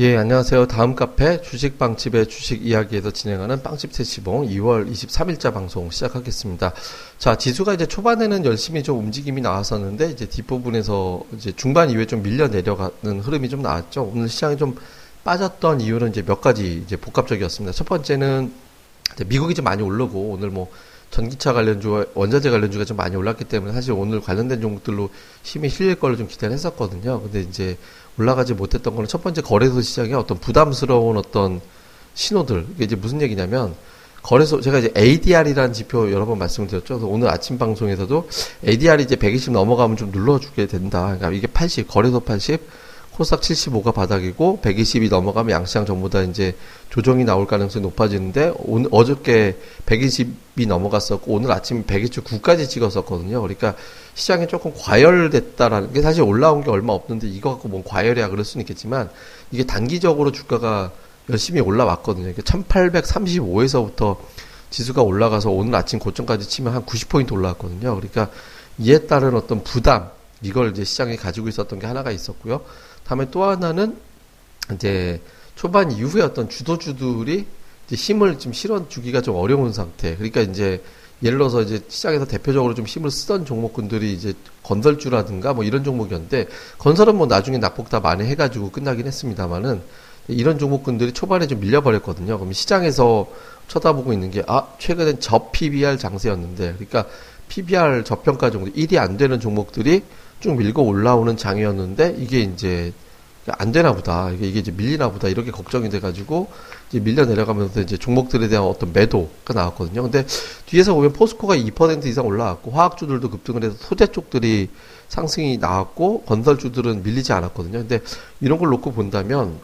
예, 안녕하세요. 다음 카페 주식빵집의 주식 이야기에서 진행하는 빵집 세시봉 2월 23일자 방송 시작하겠습니다. 자, 지수가 이제 초반에는 열심히 좀 움직임이 나왔었는데 이제 뒷부분에서 이제 중반 이후에 좀 밀려 내려가는 흐름이 좀 나왔죠. 오늘 시장이 좀 빠졌던 이유는 이제 몇 가지 이제 복합적이었습니다. 첫 번째는 미국이 좀 많이 오르고 오늘 뭐 전기차 관련주, 원자재 관련주가 좀 많이 올랐기 때문에 사실 오늘 관련된 종목들로 힘이 실릴 걸로 좀 기대를 했었거든요. 근데 이제 올라가지 못했던 거는 첫 번째 거래소 시장의 어떤 부담스러운 어떤 신호들. 이게 이제 무슨 얘기냐면 거래소 제가 이제 ADR이라는 지표 여러 번 말씀을 드렸죠. 그래서 오늘 아침 방송에서도 ADR이 이제 120 넘어가면 좀 눌러주게 된다. 그러니까 이게 80 거래소 80 코스닥 75가 바닥이고 120이 넘어가면 양시장 전부 다 이제 조정이 나올 가능성이 높아지는데 오늘 어저께 120이 넘어갔었고 오늘 아침 129까지 찍었었거든요. 그러니까 시장이 조금 과열됐다라는 게 사실 올라온 게 얼마 없는데 이거 갖고 뭔 과열이야 그럴 수는 있겠지만 이게 단기적으로 주가가 열심히 올라왔거든요. 1835에서부터 지수가 올라가서 오늘 아침 고점까지 치면 한 90포인트 올라왔거든요. 그러니까 이에 따른 어떤 부담 이걸 이제 시장이 가지고 있었던 게 하나가 있었고요. 다음에 또 하나는 이제 초반 이후에 어떤 주도주들이 힘을 좀 실어주기가 좀 어려운 상태. 그러니까 이제 예를 들어서 이제 시장에서 대표적으로 좀 힘을 쓰던 종목군들이 이제 건설주라든가 뭐 이런 종목이었는데 건설은 뭐 나중에 낙폭 다 만회해가지고 끝나긴 했습니다만은 이런 종목군들이 초반에 좀 밀려버렸거든요. 그럼 시장에서 쳐다보고 있는 게 아 최근엔 저 PBR 장세였는데 그러니까 PBR 저평가 정도 1이 안 되는 종목들이 쭉 밀고 올라오는 장이었는데 이게 이제 안 되나 보다. 이게, 이제 밀리나 보다. 이렇게 걱정이 돼가지고 이제 밀려 내려가면서 이제 종목들에 대한 어떤 매도가 나왔거든요. 근데 뒤에서 보면 포스코가 2% 이상 올라왔고 화학주들도 급등을 해서 소재 쪽들이 상승이 나왔고 건설주들은 밀리지 않았거든요. 근데 이런 걸 놓고 본다면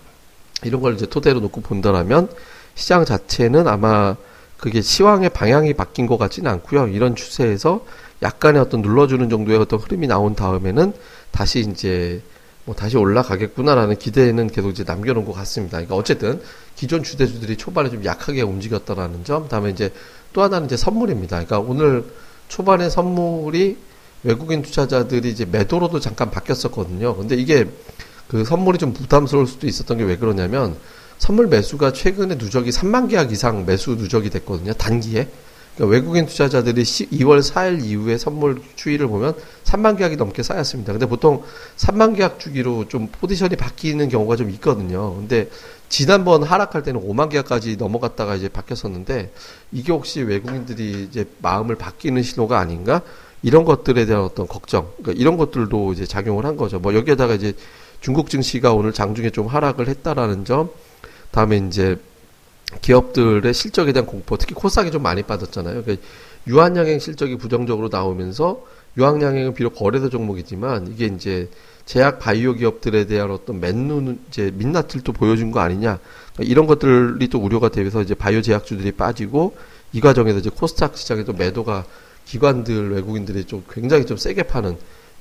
이런 걸 이제 토대로 놓고 본다라면 시장 자체는 아마 그게 시황의 방향이 바뀐 것 같지는 않고요. 이런 추세에서 약간의 어떤 눌러주는 정도의 어떤 흐름이 나온 다음에는 다시 이제 뭐 다시 올라가겠구나라는 기대는 계속 이제 남겨놓은 것 같습니다. 그러니까 어쨌든 기존 주대주들이 초반에 좀 약하게 움직였다라는 점, 다음에 이제 또 하나는 이제 선물입니다. 그러니까 오늘 초반에 선물이 외국인 투자자들이 이제 매도로도 잠깐 바뀌었었거든요. 근데 이게 그 선물이 좀 부담스러울 수도 있었던 게 왜 그러냐면 선물 매수가 최근에 누적이 3만 계약 이상 매수 누적이 됐거든요. 단기에. 그러니까 외국인 투자자들이 2월 4일 이후에 선물 추이를 보면 3만 계약이 넘게 쌓였습니다. 근데 보통 3만 계약 주기로 좀 포지션이 바뀌는 경우가 좀 있거든요. 근데 지난번 하락할 때는 5만 계약까지 넘어갔다가 이제 바뀌었었는데 이게 혹시 외국인들이 이제 마음을 바뀌는 신호가 아닌가? 이런 것들에 대한 어떤 걱정, 그러니까 이런 것들도 이제 작용을 한 거죠. 뭐 여기에다가 이제 중국 증시가 오늘 장중에 좀 하락을 했다라는 점, 다음에 이제 기업들의 실적에 대한 공포, 특히 코스닥이 좀 많이 빠졌잖아요. 그러니까 유한양행 실적이 부정적으로 나오면서 유한양행은 비록 거래소 종목이지만 이게 이제 제약 바이오 기업들에 대한 어떤 맨눈 이제 민낯을 또 보여준 거 아니냐 그러니까 이런 것들이 또 우려가 되면서 이제 바이오 제약주들이 빠지고 이 과정에서 이제 코스닥 시장에도 매도가 기관들 외국인들이 좀 굉장히 좀 세게 파는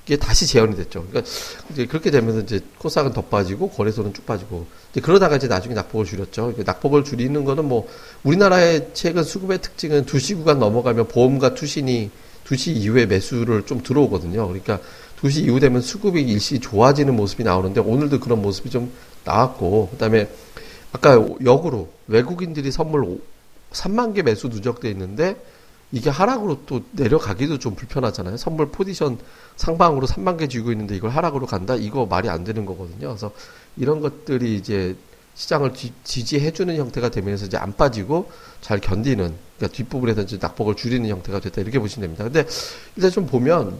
이게 다시 재현이 됐죠. 그러니까 이제 그렇게 되면서 이제 코스닥은 더 빠지고 거래소는 쭉 빠지고 이제 그러다가 이제 나중에 낙폭을 줄였죠. 낙폭을 줄이는 거는 뭐 우리나라의 최근 수급의 특징은 2시 구간 넘어가면 보험과 투신이 2시 이후에 매수를 좀 들어오거든요. 그러니까 2시 이후 되면 수급이 일시 좋아지는 모습이 나오는데 오늘도 그런 모습이 좀 나왔고 그다음에 아까 역으로 외국인들이 선물 3만 개 매수 누적돼 있는데 이게 하락으로 또 내려가기도 좀 불편하잖아요. 선물 포지션 상방으로 3만 개 쥐고 있는데 이걸 하락으로 간다? 이거 말이 안 되는 거거든요. 그래서 이런 것들이 이제 시장을 지지해주는 형태가 되면서 이제 안 빠지고 잘 견디는, 그러니까 뒷부분에서 이제 낙폭을 줄이는 형태가 됐다. 이렇게 보시면 됩니다. 근데 일단 좀 보면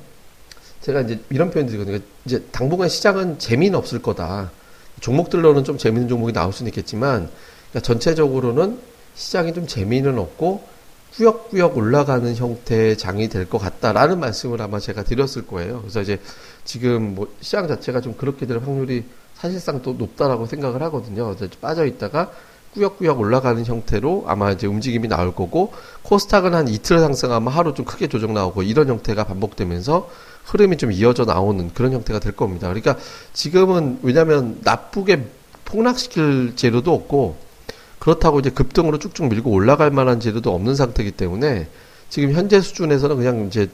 제가 이제 이런 표현 드리거든요. 이제 당분간 시장은 재미는 없을 거다. 종목들로는 좀 재미있는 종목이 나올 수는 있겠지만, 그러니까 전체적으로는 시장이 좀 재미는 없고, 꾸역꾸역 올라가는 형태의 장이 될 것 같다라는 말씀을 아마 제가 드렸을 거예요. 그래서 이제 지금 뭐 시장 자체가 좀 그렇게 될 확률이 사실상 또 높다라고 생각을 하거든요. 빠져 있다가 꾸역꾸역 올라가는 형태로 아마 이제 움직임이 나올 거고 코스닥은 한 이틀 상승하면 하루 좀 크게 조정 나오고 이런 형태가 반복되면서 흐름이 좀 이어져 나오는 그런 형태가 될 겁니다. 그러니까 지금은 왜냐하면 나쁘게 폭락시킬 재료도 없고 그렇다고 이제 급등으로 쭉쭉 밀고 올라갈 만한 재료도 없는 상태이기 때문에 지금 현재 수준에서는 그냥 이제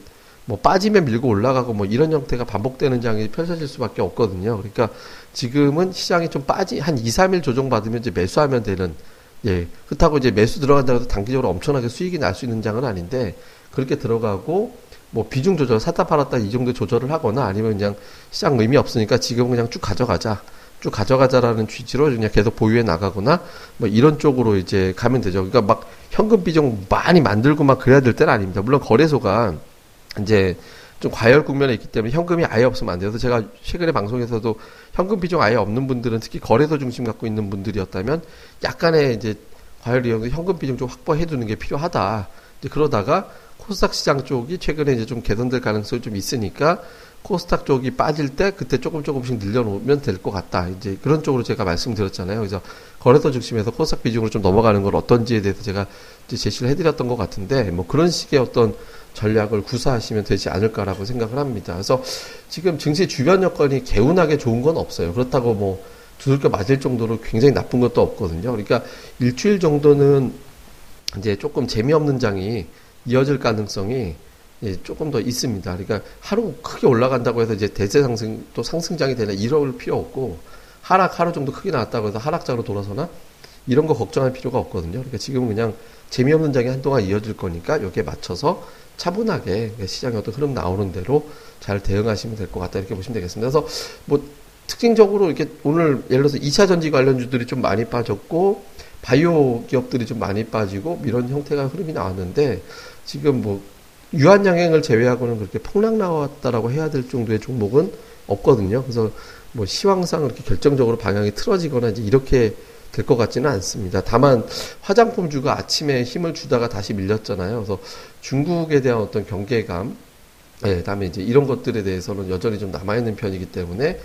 뭐 빠지면 밀고 올라가고 뭐 이런 형태가 반복되는 장이 펼쳐질 수밖에 없거든요. 그러니까 지금은 시장이 좀 빠지 한 2, 3일 조정 받으면 이제 매수하면 되는 예. 그렇다고 이제 매수 들어간다고 해서 단기적으로 엄청나게 수익이 날 수 있는 장은 아닌데 그렇게 들어가고 뭐 비중 조절 샀다 팔았다 이 정도 조절을 하거나 아니면 그냥 시장 의미 없으니까 지금은 그냥 쭉 가져가자. 쭉 가져가자라는 취지로 그냥 계속 보유해 나가거나 뭐 이런 쪽으로 이제 가면 되죠. 그러니까 막 현금 비중 많이 만들고 막 그래야 될 때는 아닙니다. 물론 거래소가 이제 좀 과열 국면에 있기 때문에 현금이 아예 없으면 안. 그래서 제가 최근에 방송에서도 현금 비중 아예 없는 분들은 특히 거래소 중심 갖고 있는 분들이었다면 약간의 이제 과열 이용도 현금 비중 좀 확보해 두는 게 필요하다. 이제 그러다가 코스닥 시장 쪽이 최근에 이제 좀 개선될 가능성이 좀 있으니까 코스닥 쪽이 빠질 때 그때 조금 조금씩 늘려놓으면 될 것 같다. 이제 그런 쪽으로 제가 말씀드렸잖아요. 그래서 거래소 중심에서 코스닥 비중으로 좀 넘어가는 걸 어떤지에 대해서 제가 제시를 해드렸던 것 같은데 뭐 그런 식의 어떤 전략을 구사하시면 되지 않을까라고 생각을 합니다. 그래서 지금 증시 주변 여건이 개운하게 좋은 건 없어요. 그렇다고 뭐 두들겨 맞을 정도로 굉장히 나쁜 것도 없거든요. 그러니까 일주일 정도는 이제 조금 재미없는 장이 이어질 가능성이 조금 더 있습니다. 그러니까 하루 크게 올라간다고 해서 이제 대세 상승 또 상승장이 되나 이럴 필요 없고 하락 하루 정도 크게 나왔다고 해서 하락장으로 돌아서나 이런 거 걱정할 필요가 없거든요. 그러니까 지금은 그냥 재미없는 장이 한동안 이어질 거니까 여기에 맞춰서 차분하게 시장의 어떤 흐름 나오는 대로 잘 대응하시면 될 것 같다 이렇게 보시면 되겠습니다. 그래서 뭐 특징적으로 이렇게 오늘 예를 들어서 2차 전지 관련주들이 좀 많이 빠졌고 바이오 기업들이 좀 많이 빠지고 이런 형태가 흐름이 나왔는데 지금 뭐 유한 양행을 제외하고는 그렇게 폭락 나왔다라고 해야 될 정도의 종목은 없거든요. 그래서 뭐 시황상 그렇게 결정적으로 방향이 틀어지거나 이제 이렇게 될 것 같지는 않습니다. 다만 화장품주가 아침에 힘을 주다가 다시 밀렸잖아요. 그래서 중국에 대한 어떤 경계감, 예, 그다음에 이제 이런 것들에 대해서는 여전히 좀 남아 있는 편이기 때문에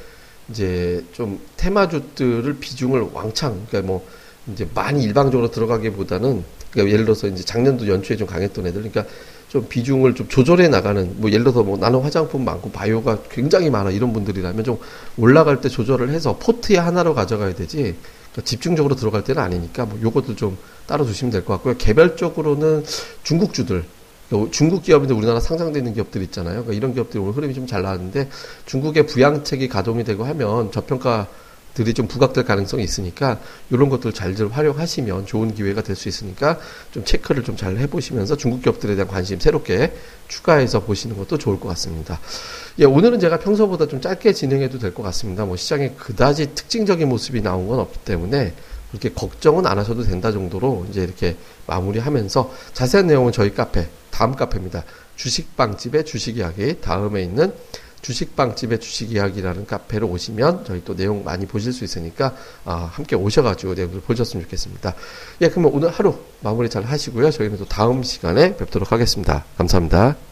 이제 좀 테마주들을 비중을 왕창, 그러니까 뭐 이제 많이 일방적으로 들어가기보다는 그러니까 예를 들어서 이제 작년도 연초에 좀 강했던 애들, 그러니까 좀 비중을 좀 조절해 나가는 뭐 예를 들어서 뭐 나는 화장품 많고 바이오가 굉장히 많아 이런 분들이라면 좀 올라갈 때 조절을 해서 포트에 하나로 가져가야 되지 그러니까 집중적으로 들어갈 때는 아니니까 뭐 요것도 좀 따로 두시면 될 것 같고요. 개별적으로는 중국주들 그러니까 중국 기업인데 우리나라 상장되어 있는 기업들 있잖아요. 그러니까 이런 기업들이 오늘 흐름이 좀 잘 나왔는데 중국의 부양책이 가동이 되고 하면 저평가 들이 좀 부각될 가능성이 있으니까 이런 것들 잘들 활용하시면 좋은 기회가 될 수 있으니까 좀 체크를 좀 잘 해보시면서 중국 기업들에 대한 관심 새롭게 추가해서 보시는 것도 좋을 것 같습니다. 예, 오늘은 제가 평소보다 좀 짧게 진행해도 될 것 같습니다. 뭐 시장에 그다지 특징적인 모습이 나온 건 없기 때문에 그렇게 걱정은 안 하셔도 된다 정도로 이제 이렇게 마무리하면서 자세한 내용은 저희 카페 다음 카페입니다. 주식빵집의 주식 이야기 다음에 있는 주식빵집의 주식 이야기라는 카페로 오시면 저희 또 내용 많이 보실 수 있으니까 아, 함께 오셔가지고 내용을 보셨으면 좋겠습니다. 예, 그러면 오늘 하루 마무리 잘 하시고요. 저희는 또 다음 시간에 뵙도록 하겠습니다. 감사합니다.